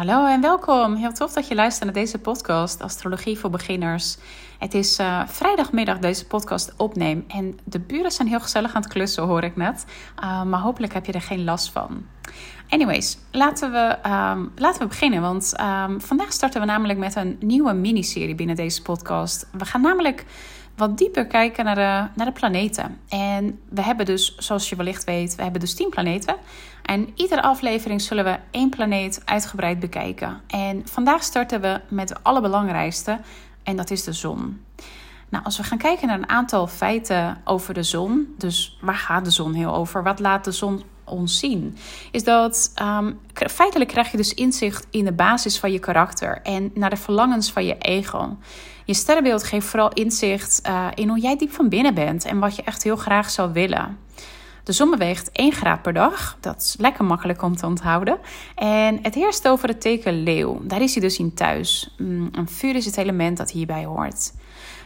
Hallo en welkom. Heel tof dat je luistert naar deze podcast Astrologie voor Beginners. Het is uh, vrijdagmiddag deze podcast opneem en de buren zijn heel gezellig aan het klussen, hoor ik net. Uh, maar hopelijk heb je er geen last van. Anyways, laten we, um, laten we beginnen. Want um, vandaag starten we namelijk met een nieuwe miniserie binnen deze podcast. We gaan namelijk wat dieper kijken naar de, naar de planeten. En we hebben dus, zoals je wellicht weet, we hebben dus 10 planeten. En iedere aflevering zullen we één planeet uitgebreid bekijken. En vandaag starten we met de allerbelangrijkste, en dat is de zon. Nou, als we gaan kijken naar een aantal feiten over de zon, dus waar gaat de zon heel over? Wat laat de zon ons zien? Is dat um, feitelijk krijg je dus inzicht in de basis van je karakter en naar de verlangens van je ego. Je sterrenbeeld geeft vooral inzicht uh, in hoe jij diep van binnen bent en wat je echt heel graag zou willen. De zon beweegt 1 graad per dag. Dat is lekker makkelijk om te onthouden. En het heerst over het teken leeuw. Daar is hij dus in thuis. Mm, een vuur is het element dat hierbij hoort.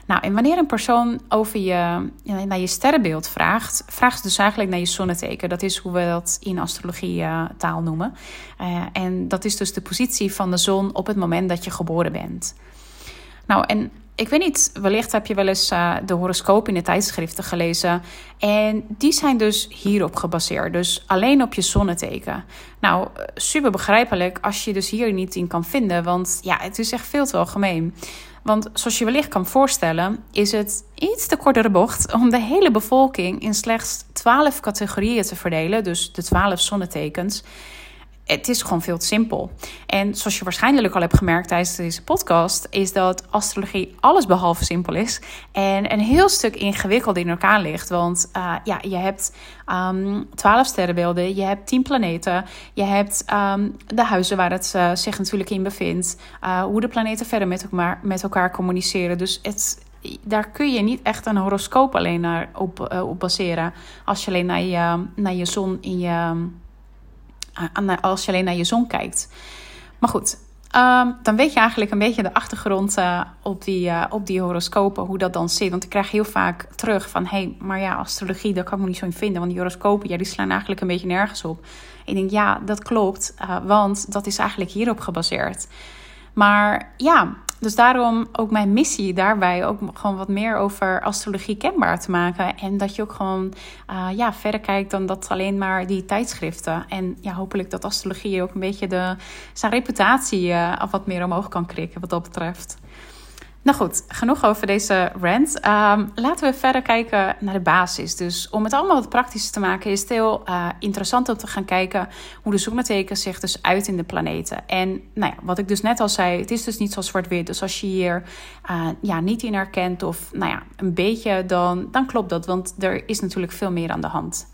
Nou, en wanneer een persoon over je, naar je sterrenbeeld vraagt, vraagt ze dus eigenlijk naar je zonneteken. Dat is hoe we dat in astrologie uh, taal noemen. Uh, en dat is dus de positie van de zon op het moment dat je geboren bent. Nou, en ik weet niet, wellicht heb je wel eens uh, de horoscoop in de tijdschriften gelezen. En die zijn dus hierop gebaseerd. Dus alleen op je zonneteken. Nou, super begrijpelijk als je dus hier niet in kan vinden. Want ja, het is echt veel te algemeen. Want zoals je wellicht kan voorstellen, is het iets te kortere bocht om de hele bevolking in slechts 12 categorieën te verdelen. Dus de 12 zonnetekens het is gewoon veel te simpel. En zoals je waarschijnlijk al hebt gemerkt tijdens deze podcast, is dat astrologie alles behalve simpel is. En een heel stuk ingewikkeld in elkaar ligt. Want uh, ja, je hebt um, 12 sterrenbeelden, je hebt 10 planeten, je hebt um, de huizen waar het uh, zich natuurlijk in bevindt, uh, hoe de planeten verder met elkaar, communiceren. Dus het, daar kun je niet echt een horoscoop alleen naar op, op baseren. Als je alleen naar je, naar je zon in je als je alleen naar je zon kijkt. Maar goed, um, dan weet je eigenlijk een beetje de achtergrond uh, op, die, uh, op die horoscopen, hoe dat dan zit. Want ik krijg heel vaak terug van, hé, hey, maar ja, astrologie, daar kan ik me niet zo in vinden. Want die horoscopen, ja, die slaan eigenlijk een beetje nergens op. Ik denk, ja, dat klopt, want dat is eigenlijk hierop gebaseerd. Maar ja, dus daarom ook mijn missie daarbij ook gewoon wat meer over astrologie kenbaar te maken. En dat je ook gewoon uh, ja, verder kijkt dan dat alleen maar die tijdschriften. En ja, hopelijk dat astrologie ook een beetje de, zijn reputatie uh, wat meer omhoog kan krikken wat dat betreft. Nou goed, genoeg over deze rant. Um, laten we verder kijken naar de basis. Dus om het allemaal wat praktischer te maken, is het heel uh, interessant om te gaan kijken hoe de zonneteken zich dus uit in de planeten. En nou ja, wat ik dus net al zei, het is dus niet zo zwart-wit. Dus als je hier uh, ja, niet in herkent of nou ja, een beetje, dan, dan klopt dat. Want er is natuurlijk veel meer aan de hand.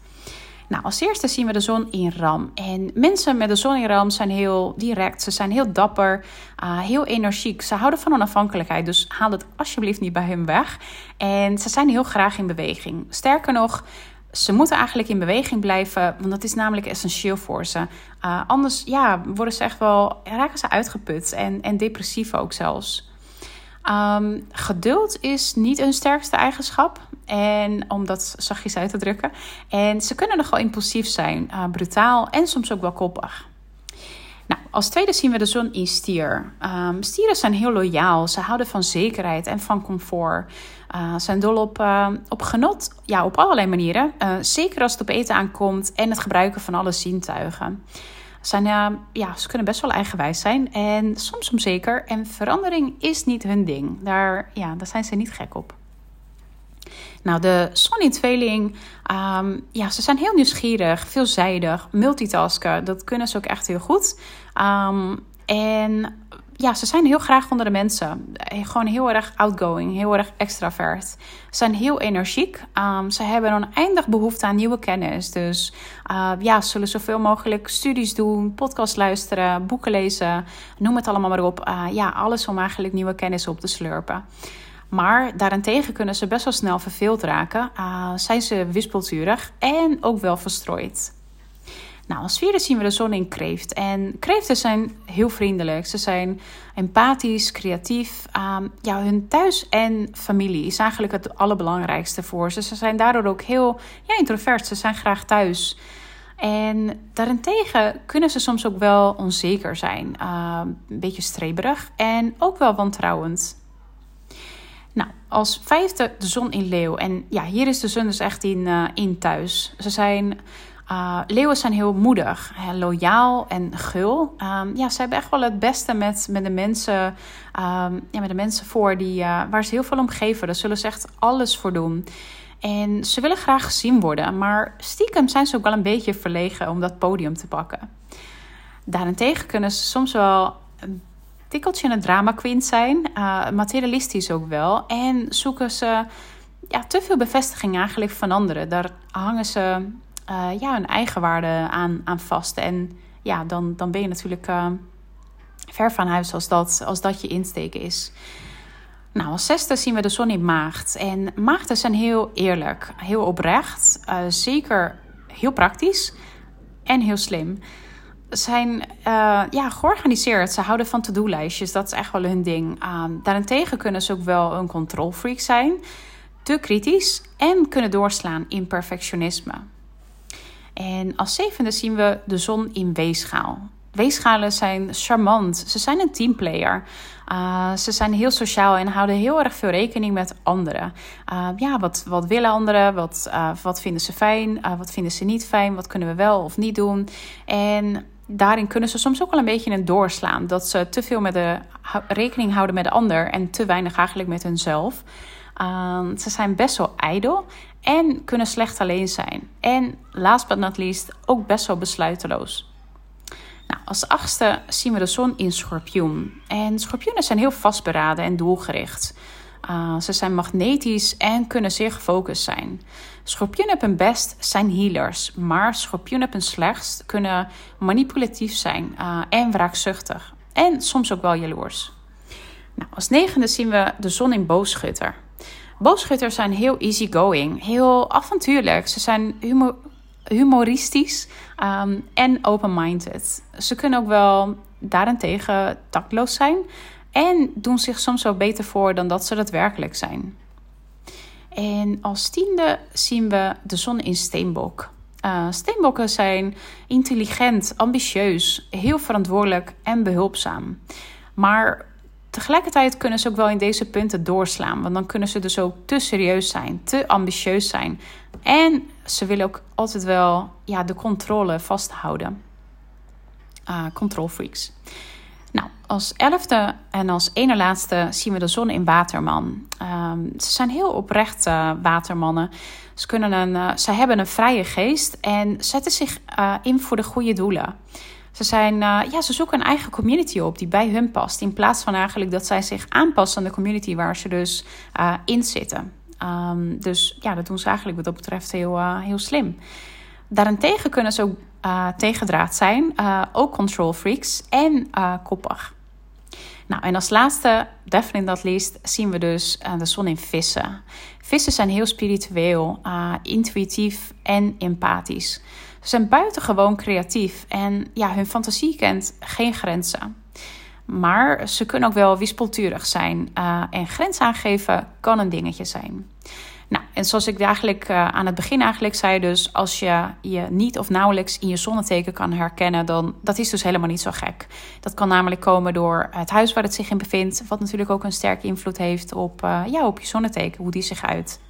Nou, als eerste zien we de zon in ram. En mensen met de zon in ram zijn heel direct, ze zijn heel dapper, uh, heel energiek. Ze houden van onafhankelijkheid, dus haal het alsjeblieft niet bij hen weg. En ze zijn heel graag in beweging. Sterker nog, ze moeten eigenlijk in beweging blijven, want dat is namelijk essentieel voor ze. Uh, anders ja, worden ze echt wel, raken ze uitgeput en, en depressief ook zelfs. Um, geduld is niet hun sterkste eigenschap. En om dat zachtjes uit te drukken. En ze kunnen nogal impulsief zijn, uh, brutaal en soms ook wel koppig. Nou, als tweede zien we de zon in stier. Um, stieren zijn heel loyaal. Ze houden van zekerheid en van comfort. Uh, zijn dol op, uh, op genot, ja, op allerlei manieren. Zeker als het op eten aankomt en het gebruiken van alle zintuigen. Zijn, ja, ze kunnen best wel eigenwijs zijn en soms onzeker. En verandering is niet hun ding. Daar, ja, daar zijn ze niet gek op. Nou, de Sonny tweeling, um, ja, ze zijn heel nieuwsgierig, veelzijdig, multitasken. Dat kunnen ze ook echt heel goed. Um, en ja, ze zijn heel graag onder de mensen. Gewoon heel erg outgoing, heel erg extravert. Ze zijn heel energiek. Um, ze hebben oneindig behoefte aan nieuwe kennis. Dus uh, ja, zullen zoveel mogelijk studies doen, podcast luisteren, boeken lezen. Noem het allemaal maar op. Uh, ja, alles om eigenlijk nieuwe kennis op te slurpen. Maar daarentegen kunnen ze best wel snel verveeld raken. Zijn ze wispelturig en ook wel verstrooid. Nou, als vierde zien we de zon in kreeft. En kreeften zijn heel vriendelijk. Ze zijn empathisch, creatief. Um, ja, hun thuis en familie is eigenlijk het allerbelangrijkste voor ze. Ze zijn daardoor ook heel ja, introvert. Ze zijn graag thuis. En daarentegen kunnen ze soms ook wel onzeker zijn, uh, een beetje streberig en ook wel wantrouwend. Nou, als vijfde de zon in leeuw. En ja, hier is de zon dus echt in, uh, in thuis. Ze zijn uh, leeuwen zijn heel moedig, loyaal en gul. Um, ja, ze hebben echt wel het beste met, met, de, mensen, um, ja, met de mensen voor die, uh, waar ze heel veel om geven. Daar zullen ze echt alles voor doen. En ze willen graag gezien worden, maar stiekem zijn ze ook wel een beetje verlegen om dat podium te pakken. Daarentegen kunnen ze soms wel een tikkeltje een drama queen zijn, uh, materialistisch ook wel. En zoeken ze ja, te veel bevestiging eigenlijk van anderen. Daar hangen ze uh, ja, een eigenwaarde aan, aan vast. En ja, dan, dan ben je natuurlijk uh, ver van huis als dat, als dat je insteken is. Nou, als zesde zien we de zon in maagd. En maagden zijn heel eerlijk, heel oprecht, uh, zeker heel praktisch en heel slim. Zijn ja, georganiseerd. Ze houden van to-do-lijstjes. Dat is echt wel hun ding. daarentegen kunnen ze ook wel een controlfreak zijn. Te kritisch en kunnen doorslaan in perfectionisme. En als zevende zien we de zon in weegschaal. Weegschalen zijn charmant. Ze zijn een teamplayer. Uh, ze zijn heel sociaal en houden heel erg veel rekening met anderen. Uh, ja, wat, wat willen anderen? Wat, uh, wat vinden ze fijn? wat vinden ze niet fijn? Wat kunnen we wel of niet doen? En daarin kunnen ze soms ook wel een beetje in doorslaan. Dat ze te veel met de rekening houden met de ander en te weinig eigenlijk met hunzelf. Ze zijn best wel ijdel en kunnen slecht alleen zijn. En last but not least ook best wel besluiteloos. Nou, als achtste zien we de zon in schorpioen. En schorpioenen zijn heel vastberaden en doelgericht. Uh, ze zijn magnetisch en kunnen zeer gefocust zijn. Schorpioenen op hun best zijn healers, maar schorpioenen op hun slechtst kunnen manipulatief zijn uh, en wraakzuchtig. En soms ook wel jaloers. Nou, als negende zien we de zon in boogschutter. Boogschutters zijn heel easygoing, heel avontuurlijk. Ze zijn humor, humoristisch um, en open-minded. Ze kunnen ook wel daarentegen tactloos zijn en doen zich soms wel beter voor dan dat ze daadwerkelijk zijn. En als tiende zien we de zon in steenbok. Uh, steenbokken zijn intelligent, ambitieus, heel verantwoordelijk en behulpzaam. Maar Tegelijkertijd kunnen ze ook wel in deze punten doorslaan. Want dan kunnen ze dus ook te serieus zijn, te ambitieus zijn. En ze willen ook altijd wel ja, de controle vasthouden. Uh, control freaks. Nou, als elfde en als ene laatste zien we de zon in Waterman. Um, ze zijn heel oprechte watermannen. Ze, kunnen een, uh, ze hebben een vrije geest en zetten zich uh, in voor de goede doelen. Ze, zijn, uh, ja, ze zoeken een eigen community op die bij hun past. In plaats van eigenlijk dat zij zich aanpassen aan de community waar ze dus uh, in zitten. Um, dus ja, dat doen ze eigenlijk wat dat betreft heel, uh, heel slim. Daarentegen kunnen ze ook tegendraad zijn. ook control freaks en koppig. Nou, en als laatste, definitely not least, zien we dus de zon in vissen. Vissen zijn heel spiritueel, intuïtief en empathisch. Ze zijn buitengewoon creatief en ja, hun fantasie kent geen grenzen. Maar ze kunnen ook wel wispelturig zijn. Uh, en grens aangeven kan een dingetje zijn. Nou, en zoals ik eigenlijk uh, aan het begin eigenlijk zei, dus als je je niet of nauwelijks in je zonneteken kan herkennen, dan dat is dus helemaal niet zo gek. Dat kan namelijk komen door het huis waar het zich in bevindt, wat natuurlijk ook een sterke invloed heeft op, uh, ja, op je zonneteken, hoe die zich uit.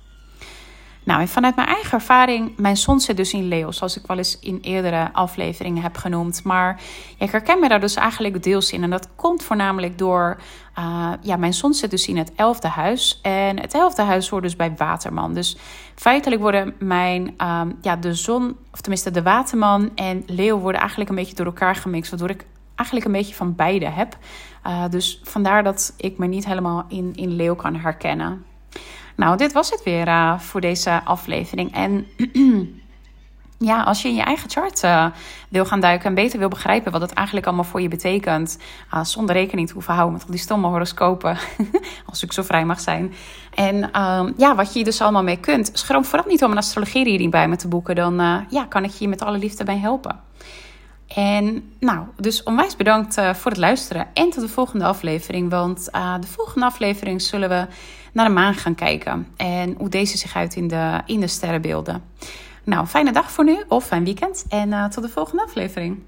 Nou, en vanuit mijn eigen ervaring, mijn zon zit dus in Leo, zoals ik wel eens in eerdere afleveringen heb genoemd. Maar ik herken me daar dus eigenlijk deels in. En dat komt voornamelijk door, uh, ja, mijn zon zit dus in het elfde huis. En het elfde huis hoort dus bij Waterman. Dus feitelijk worden mijn, um, ja, de zon, of tenminste de Waterman en Leo worden eigenlijk een beetje door elkaar gemixt. Waardoor ik eigenlijk een beetje van beide heb. Uh, dus vandaar dat ik me niet helemaal in, in Leo kan herkennen. Nou, dit was het weer uh, voor deze aflevering. En ja, als je in je eigen chart uh, wil gaan duiken en beter wil begrijpen wat het eigenlijk allemaal voor je betekent, uh, zonder rekening te hoeven houden met al die stomme horoscopen, als ik zo vrij mag zijn. En um, ja, wat je dus allemaal mee kunt, schroom vooral niet om een astrologie-reading bij me te boeken. Dan ja, kan ik je met alle liefde bij helpen. En nou, dus onwijs bedankt voor het luisteren en tot de volgende aflevering. Want de volgende aflevering zullen we naar de maan gaan kijken. En hoe deze zich uit in de, in de sterrenbeelden. Nou, fijne dag voor nu of fijn weekend. En tot de volgende aflevering.